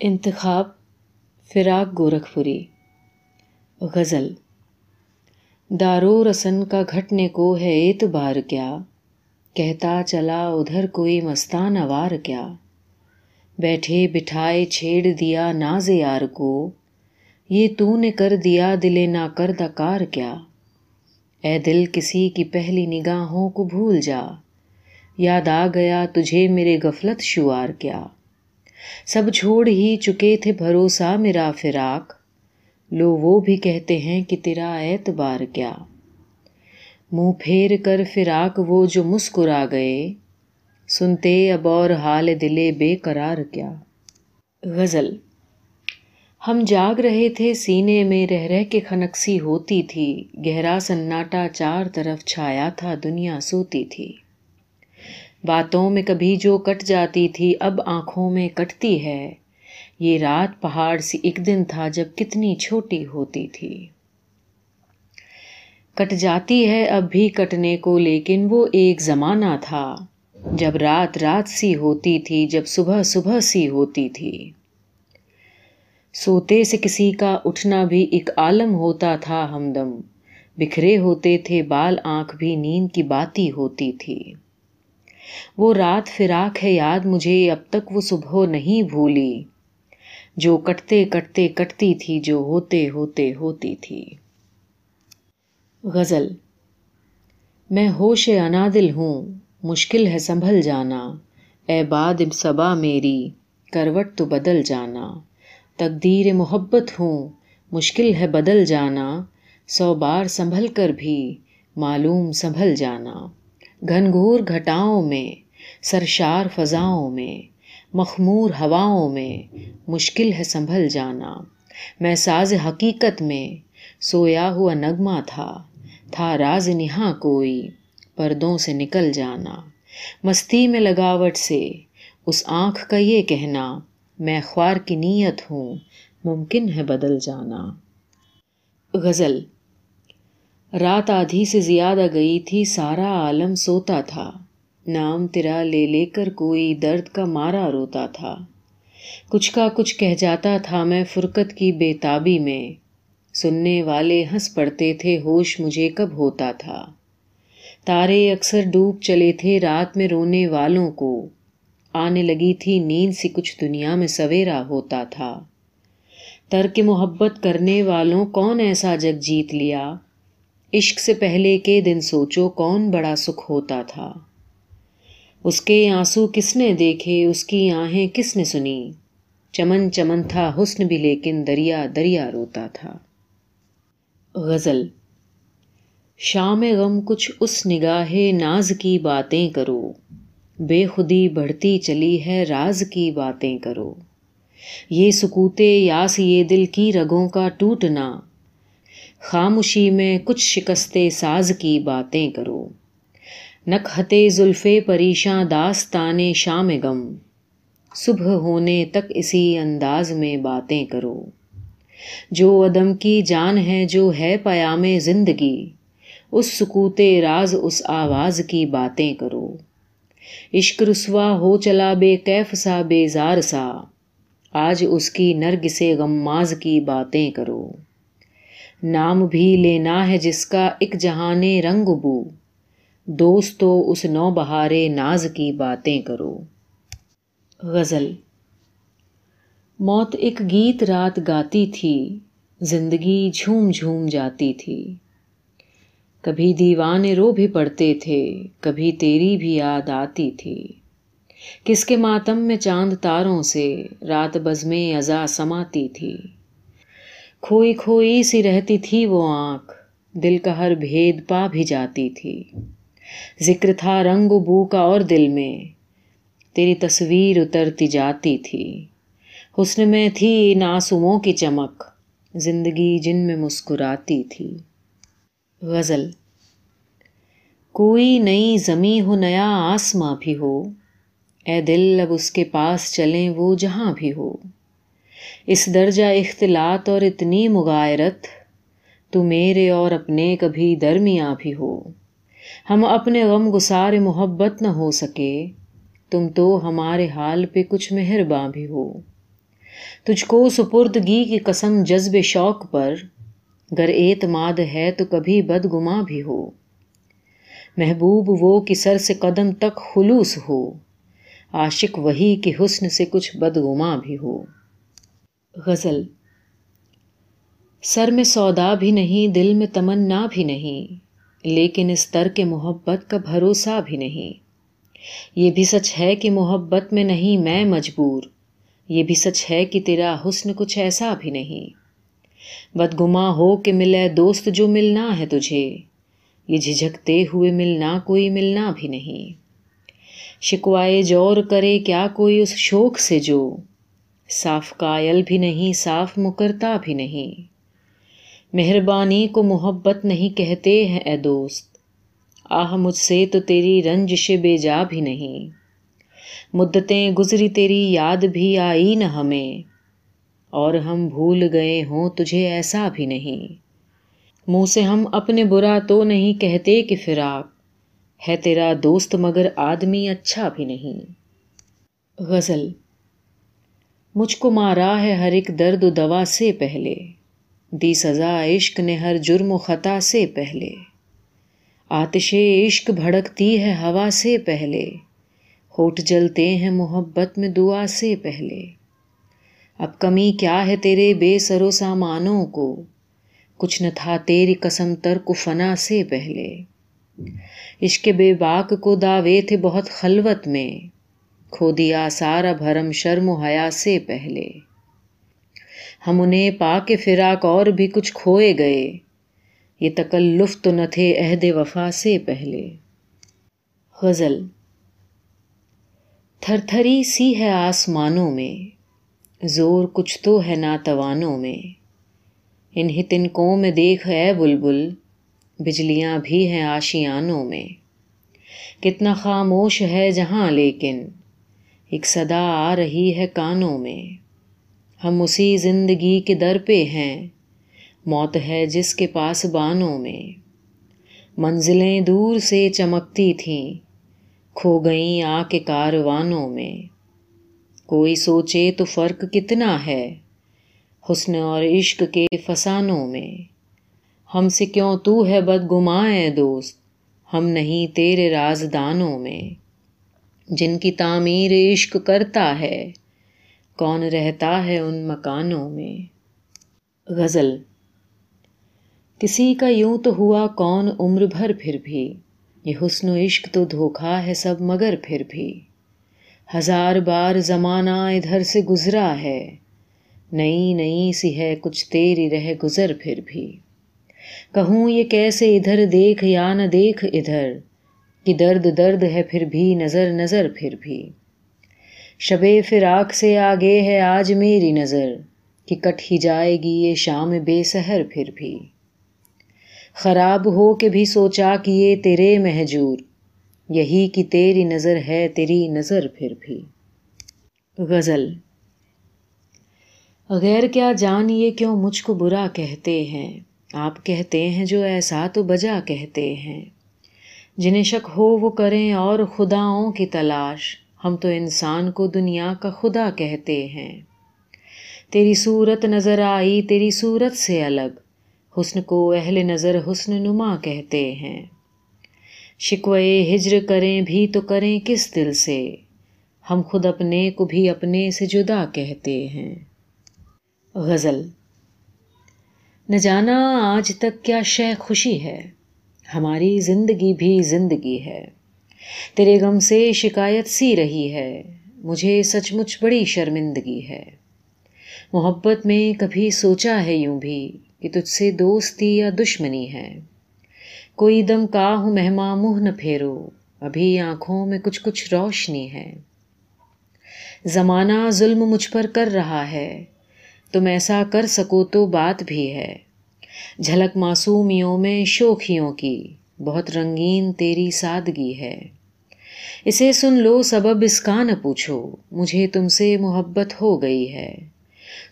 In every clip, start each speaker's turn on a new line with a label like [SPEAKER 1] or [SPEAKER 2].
[SPEAKER 1] انتخاب فراق گورکھپوری، غزل۔ دارو رسن کا گھٹنے کو ہے اعتبار کیا؟ کہتا چلا ادھر کوئی مستان وار کیا؟ بیٹھے بٹھائے چھیڑ دیا ناز یار کو۔ یہ تو نے کر دیا دلے نا کر دکار کیا؟ اے دل کسی کی پہلی نگاہوں کو بھول جا۔ یاد آ گیا تجھے میرے غفلت شوار کیا؟ سب چھوڑ ہی چکے تھے بھروسہ میرا فراق۔ لو وہ بھی کہتے ہیں کہ تیرا اعتبار کیا۔ منہ پھیر کر فراق وہ جو مسکرا گئے۔ سنتے اب اور حال دلے بے قرار کیا۔ غزل۔ ہم جاگ رہے تھے سینے میں رہ رہ کے خنکسی ہوتی تھی۔ گہرا سناٹا چار طرف چھایا تھا، دنیا سوتی تھی۔ باتوں میں کبھی جو کٹ جاتی تھی اب آنکھوں میں کٹتی ہے۔ یہ رات پہاڑ سی ایک دن تھا جب کتنی چھوٹی ہوتی تھی۔ کٹ جاتی ہے اب بھی کٹنے کو، لیکن وہ ایک زمانہ تھا۔ جب رات رات سی ہوتی تھی، جب صبح صبح سی ہوتی تھی۔ سوتے سے کسی کا اٹھنا بھی ایک عالم ہوتا تھا ہمدم۔ بکھرے ہوتے تھے، بال آنکھ بھی نیند کی باتی ہوتی تھی۔ وہ رات فراق ہے یاد مجھے، اب تک وہ صبح نہیں بھولی۔ جو کٹتے کٹتے کٹتی تھی، جو ہوتے ہوتے ہوتی تھی۔ غزل، میں ہوش انادل ہوں، مشکل ہے سنبھل جانا۔ اے باد صبا میری، کروٹ تو بدل جانا۔ تقدیر محبت ہوں، مشکل ہے بدل جانا۔ سو بار سنبھل کر بھی، معلوم سنبھل جانا۔ گھنگھور گھٹاؤں میں، سرشار فضاؤں میں، مخمور ہواؤں میں مشکل ہے سنبھل جانا۔ میں ساز حقیقت میں سویا ہوا نغمہ تھا تھا راز نہا کوئی پردوں سے نکل جانا۔ مستی میں لگاوٹ سے اس آنکھ کا یہ کہنا، میں خوار کی نیت ہوں، ممکن ہے بدل جانا۔ غزل رات آدھی سے زیادہ گئی تھی، سارا عالم سوتا تھا۔ نام تیرا لے لے کر کوئی درد کا مارا روتا تھا۔ کچھ کا کچھ کہہ جاتا تھا میں فرقت کی بے تابی میں۔ سننے والے ہنس پڑتے تھے، ہوش مجھے کب ہوتا تھا۔ تارے اکثر ڈوب چلے تھے رات میں رونے والوں کو۔ آنے لگی تھی نیند سی کچھ دنیا میں سویرا ہوتا تھا۔ ترک محبت کرنے والوں کون ایسا جگ جیت لیا؟ عشق سے پہلے کے دن سوچو کون بڑا سکھ ہوتا تھا۔ اس کے آنسو کس نے دیکھے؟ اس کی آہیں کس نے سنی؟ چمن چمن تھا حسن بھی، لیکن دریا دریا روتا تھا۔ غزل شام غم کچھ اس نگاہ ناز کی باتیں کرو۔ بے خودی بڑھتی چلی ہے راز کی باتیں کرو۔ یہ سکوتے یاس یہ دل کی رگوں کا ٹوٹنا۔ خاموشی میں کچھ شکستے ساز کی باتیں کرو۔ نکھتے زلفے پریشاں داستان شام غم۔ صبح ہونے تک اسی انداز میں باتیں کرو۔ جو عدم کی جان ہے، جو ہے پیام زندگی۔ اس سکوت راز، اس آواز کی باتیں کرو۔ عشق رسوا ہو چلا بے کیف سا، بے زار سا۔ آج اس کی نرگ سے غماز کی باتیں کرو۔ نام بھی لینا ہے جس کا ایک جہان رنگ بو۔ دوستو، اس نو بہارے ناز کی باتیں کرو۔ غزل۔ موت ایک گیت رات گاتی تھی، زندگی جھوم جھوم جاتی تھی۔ کبھی دیوانے رو بھی پڑتے تھے، کبھی تیری بھی یاد آتی تھی۔ کس کے ماتم میں چاند تاروں سے، رات بزمیں ازا سماتی تھی۔ کھوئی کھوئی سی رہتی تھی وہ آنکھ، دل کا ہر بھید پا بھی جاتی تھی۔ ذکر تھا رنگ و بو کا اور دل میں، تیری تصویر اترتی جاتی تھی۔ حسن میں تھی ناسوموں کی چمک، زندگی جن میں مسکراتی تھی۔ غزل، کوئی نئی زمیں ہو، نیا آسماں بھی ہو۔ اے دل، اب اس کے پاس چلیں وہ جہاں بھی ہو۔ اس درجہ اختلاط اور اتنی مغائرت تو میرے اور اپنے کبھی درمیاں بھی ہو۔ ہم اپنے غم گسار محبت نہ ہو سکے، تم تو ہمارے حال پہ کچھ مہرباں بھی ہو۔ تجھ کو سپردگی کی قسم جذب شوق پر، گر اعتماد ہے تو کبھی بدگما بھی ہو۔ محبوب وہ کہ سر سے قدم تک خلوص ہو، عاشق وہی کہ حسن سے کچھ بدگما بھی ہو۔ غزل۔ سر میں سودا بھی نہیں، دل میں تمنا بھی نہیں، لیکن اس تر کے محبت کا بھروسہ بھی نہیں۔ یہ بھی سچ ہے کہ محبت میں نہیں میں مجبور، یہ بھی سچ ہے کہ تیرا حسن کچھ ایسا بھی نہیں۔ بدگما ہو کہ ملے دوست جو ملنا ہے تجھے، یہ جھجکتے ہوئے ملنا کوئی ملنا بھی نہیں۔ شکوائے جور کرے کیا کوئی اس شوق سے جو صاف قائل بھی نہیں، صاف مکرتا بھی نہیں۔ مہربانی کو محبت نہیں کہتے ہیں اے دوست۔ آہ، مجھ سے تو تیری رنجش بے جا بھی نہیں۔ مدتیں گزری، تیری یاد بھی آئی نہ ہمیں۔ اور ہم بھول گئے ہوں، تجھے ایسا بھی نہیں۔ منہ سے ہم اپنے برا تو نہیں کہتے کہ فراق۔ ہے تیرا دوست مگر آدمی اچھا بھی نہیں۔ غزل مجھ کو مارا ہے ہر ایک درد و دوا سے پہلے۔ دی سزا عشق نے ہر جرم و خطا سے پہلے۔ آتش عشق بھڑکتی ہے ہوا سے پہلے۔ ہوٹ جلتے ہیں محبت میں دعا سے پہلے۔ اب کمی کیا ہے تیرے بے سر و سامانوں کو؟ کچھ نہ تھا تیری قسم ترک فنا سے پہلے۔ عشق بے باک کو دعوے تھے بہت خلوت میں۔ کھو دیا سارا بھرم شرم و حیا سے پہلے۔ ہم انہیں پا کے فراق اور بھی کچھ کھوئے گئے۔ یہ تکلف تو نہ تھے عہد وفا سے پہلے۔ غزل۔ تھر تھری سی ہے آسمانوں میں، زور کچھ تو ہے ناتوانوں میں۔ انہیں تنکوں میں دیکھ اے بلبل، بجلیاں بھی ہیں آشیانوں میں۔ کتنا خاموش ہے جہاں لیکن ایک صدا آ رہی ہے کانوں میں۔ ہم اسی زندگی کے در پہ ہیں، موت ہے جس کے پاس بانوں میں۔ منزلیں دور سے چمکتی تھیں، کھو گئیں آ کے کاروانوں میں۔ کوئی سوچے تو فرق کتنا ہے، حسن اور عشق کے فسانوں میں۔ ہم سے کیوں تو ہے بدگمائے دوست، ہم نہیں تیرے رازدانوں میں۔ جن کی تعمیر عشق کرتا ہے، کون رہتا ہے ان مکانوں میں؟ غزل، کسی کا یوں تو ہوا کون عمر بھر پھر بھی؟ یہ حسن و عشق تو دھوکھا ہے سب مگر پھر بھی۔ ہزار بار زمانہ ادھر سے گزرا ہے، نئی نئی سی ہے کچھ تیری رہ گزر پھر بھی۔ کہوں یہ کیسے ادھر دیکھ یا نہ دیکھ ادھر؟ کہ درد درد ہے پھر بھی، نظر نظر پھر بھی۔ شب فراق سے آگے ہے آج میری نظر، کہ کٹ ہی جائے گی یہ شام بے سحر پھر بھی۔ خراب ہو کے بھی سوچا کہ یہ تیرے محجور یہی کہ تیری نظر ہے تیری نظر پھر بھی۔ غزل۔ غیر کیا جان یہ کیوں مجھ کو برا کہتے ہیں؟ آپ کہتے ہیں جو ایسا تو بجا کہتے ہیں۔ جنہیں شک ہو وہ کریں اور خداؤں کی تلاش۔ ہم تو انسان کو دنیا کا خدا کہتے ہیں۔ تیری صورت نظر آئی، تیری صورت سے الگ۔ حسن کو اہل نظر حسن نما کہتے ہیں۔ شکوے ہجر کریں بھی تو کریں کس دل سے؟ ہم خود اپنے کو بھی اپنے سے جدا کہتے ہیں۔ غزل۔ نہ جانا آج تک کیا شے خوشی ہے۔ ہماری زندگی بھی زندگی ہے۔ تیرے غم سے شکایت سی رہی ہے، مجھے سچ مچ بڑی شرمندگی ہے۔ محبت میں کبھی سوچا ہے یوں بھی کہ تجھ سے دوستی یا دشمنی ہے۔ کوئی دم کا ہوں مہماں منہ نہ پھیرو، ابھی آنکھوں میں کچھ کچھ روشنی ہے۔ زمانہ ظلم مجھ پر کر رہا ہے، تم ایسا کر سکو تو بات بھی ہے۔ جھلک معصومیوں میں شوخیوں کی، بہت رنگین تیری سادگی ہے۔ اسے سن لو سبب، اس کا نہ پوچھو، مجھے تم سے محبت ہو گئی ہے۔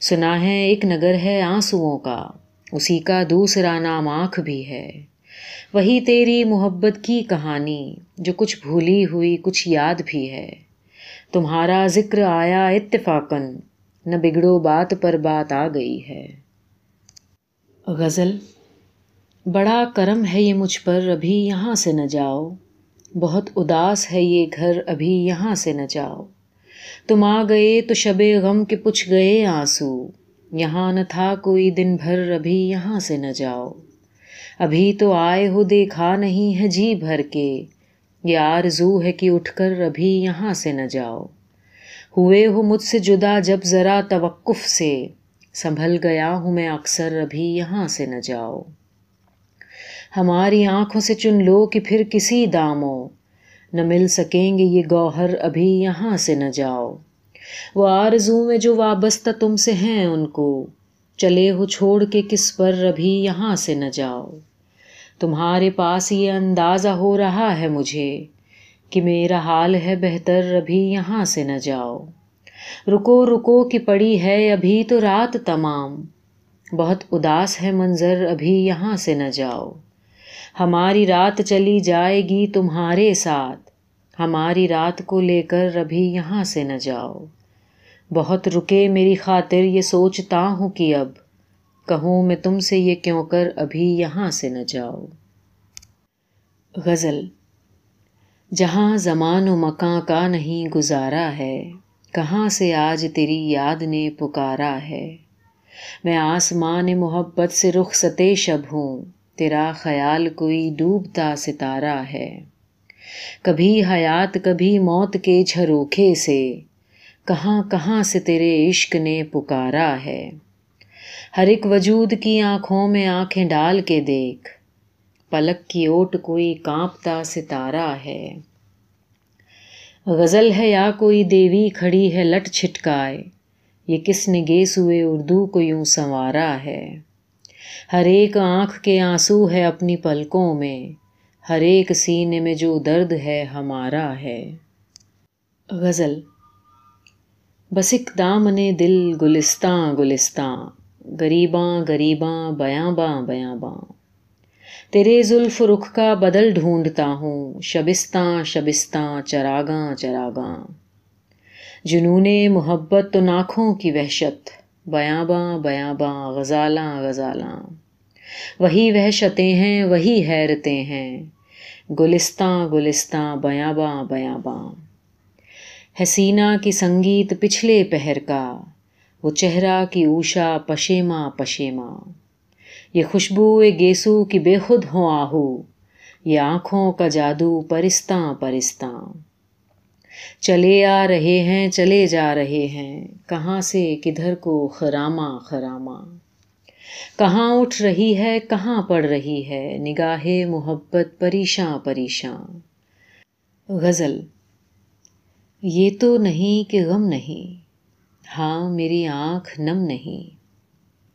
[SPEAKER 1] سنا ہے ایک نگر ہے آنسوؤں کا، اسی کا دوسرا نام آنکھ بھی ہے۔ وہی تیری محبت کی کہانی، جو کچھ بھولی ہوئی کچھ یاد بھی ہے۔ تمہارا ذکر آیا اتفاقاً، نہ بگڑو بات پر بات آ گئی ہے۔ غزل، بڑا کرم ہے یہ مجھ پر، ابھی یہاں سے نہ جاؤ۔ بہت اداس ہے یہ گھر، ابھی یہاں سے نہ جاؤ۔ تم آ گئے تو شب غم کے پچھ گئے آنسو۔ یہاں نہ تھا کوئی دن بھر، ابھی یہاں سے نہ جاؤ۔ ابھی تو آئے ہو، دیکھا نہیں ہے جی بھر کے۔ یہ آرزو ہے کہ اٹھ کر، ابھی یہاں سے نہ جاؤ۔ ہوئے ہو مجھ سے جدا جب ذرا توقف سے۔ سنبھل گیا ہوں میں اکثر، ابھی یہاں سے نہ جاؤ۔ ہماری آنکھوں سے چن لو کہ پھر کسی داموں نہ مل سکیں گے یہ گوہر، ابھی یہاں سے نہ جاؤ۔ وہ آرزو میں جو وابستہ تم سے ہیں ان کو۔ چلے ہو چھوڑ کے کس پر، ابھی یہاں سے نہ جاؤ۔ تمہارے پاس یہ اندازہ ہو رہا ہے مجھے کہ میرا حال ہے بہتر، ابھی یہاں سے نہ جاؤ۔ رکو رکو کہ پڑی ہے ابھی تو رات تمام۔ بہت اداس ہے منظر، ابھی یہاں سے نہ جاؤ۔ ہماری رات چلی جائے گی تمہارے ساتھ۔ ہماری رات کو لے کر ابھی یہاں سے نہ جاؤ۔ بہت رکے میری خاطر، یہ سوچتا ہوں کہ اب۔ کہوں میں تم سے یہ کیوں کر، ابھی یہاں سے نہ جاؤ۔ غزل۔ جہاں زمان و مکاں کا نہیں گزارا ہے۔ کہاں سے آج تیری یاد نے پکارا ہے؟ میں آسمان محبت سے رخ ستے شب ہوں، تیرا خیال کوئی ڈوبتا ستارہ ہے۔ کبھی حیات، کبھی موت کے جھروکھے سے، کہاں کہاں سے تیرے عشق نے پکارا ہے؟ ہر ایک وجود کی آنکھوں میں آنکھیں ڈال کے دیکھ، پلک کی اوٹ کوئی کانپتا ستارہ ہے۔ غزل ہے، یا کوئی دیوی کھڑی ہے لٹ چھٹکائے۔ یہ کس نے گیسوئے اردو کو یوں سنوارا ہے؟ ہر ایک آنکھ کے آنسو ہے اپنی پلکوں میں۔ ہر ایک سینے میں جو درد ہے، ہمارا ہے۔ غزل، بس دامن دل گلستاں گلستاں۔ غریباں غریباں بیاں باں بیاں باں۔ تیرے زلف رخ کا بدل ڈھونڈتا ہوں۔ شبستاں شبستاں، چراغاں چراغاں۔ جنون محبت تو ناکھوں کی وحشت۔ بیاں باں بیاں باں غزالاں غزالاں۔ وہی وحشتیں ہیں، وہی حیرتیں ہیں۔ گلستاں گلستاں بیاں باں بیاں باں حسینہ کی سنگیت پچھلے پہر کا۔ وہ چہرہ کی اوشا پشیما پشیما یہ خوشبو گیسو کی بے خود ہوں آہو، یہ آنکھوں کا جادو پرستاں پرستاں۔ چلے آ رہے ہیں، چلے جا رہے ہیں، کہاں سے، کدھر کو، خراما خراما۔ کہاں اٹھ رہی ہے، کہاں پڑ رہی ہے، نگاہ محبت پریشاں پریشاں۔ غزل، یہ تو نہیں کہ غم نہیں ہاں میری آنکھ نم نہیں۔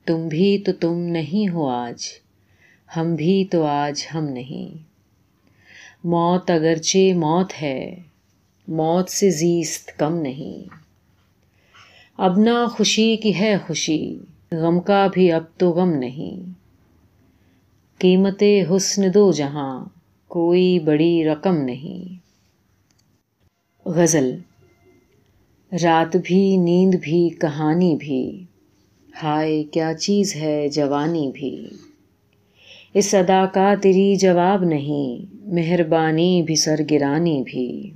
[SPEAKER 1] تم بھی تو تم نہیں ہو آج، ہم بھی تو آج ہم نہیں۔ موت اگرچہ موت ہے، موت سے زیست کم نہیں۔ اب نہ خوشی کی ہے خوشی، غم کا بھی اب تو غم نہیں۔ قیمت حسن دو جہاں، کوئی بڑی رقم نہیں۔ غزل، رات بھی، نیند بھی، کہانی بھی۔ ہائے کیا چیز ہے جوانی بھی۔ اس ادا کا تیری جواب نہیں، مہربانی بھی سرگرانی بھی۔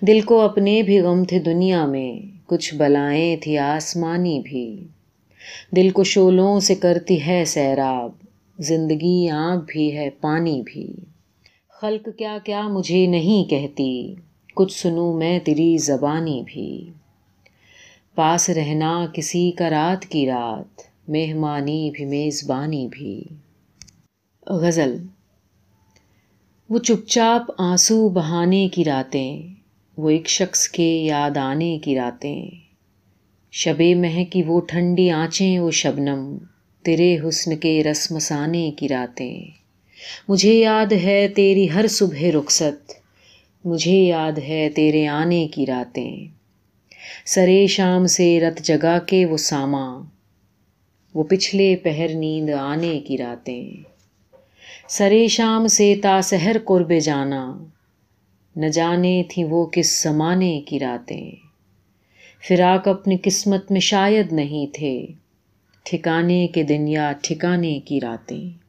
[SPEAKER 1] دل کو اپنے بھی غم تھے دنیا میں، کچھ بلائیں تھی آسمانی بھی۔ دل کو شولوں سے کرتی ہے سیراب، زندگی آنکھ بھی ہے پانی بھی۔ خلق کیا کیا مجھے نہیں کہتی، کچھ سنوں میں تیری زبانی بھی۔ پاس رہنا کسی کا رات کی رات، مہمانی بھی میزبانی بھی۔ غزل، وہ چپ چاپ آنسو بہانے کی راتیں، وہ ایک شخص کے یاد آنے کی راتیں۔ شب مہ کی وہ ٹھنڈی آنچیں، وہ شبنم تیرے حسن کے رسمسانے کی راتیں۔ مجھے یاد ہے تیری ہر صبح رخصت، مجھے یاد ہے تیرے آنے کی راتیں۔ سرے شام سے رت جگا کے وہ ساماں وہ پچھلے پہر نیند آنے کی راتیں۔ سرے شام سے تا قرب جانا۔ نہ جانے تھیں وہ کس زمانے کی راتیں۔ فراق اپنی قسمت میں شاید نہیں تھے۔ ٹھکانے کے دن یا ٹھکانے کی راتیں۔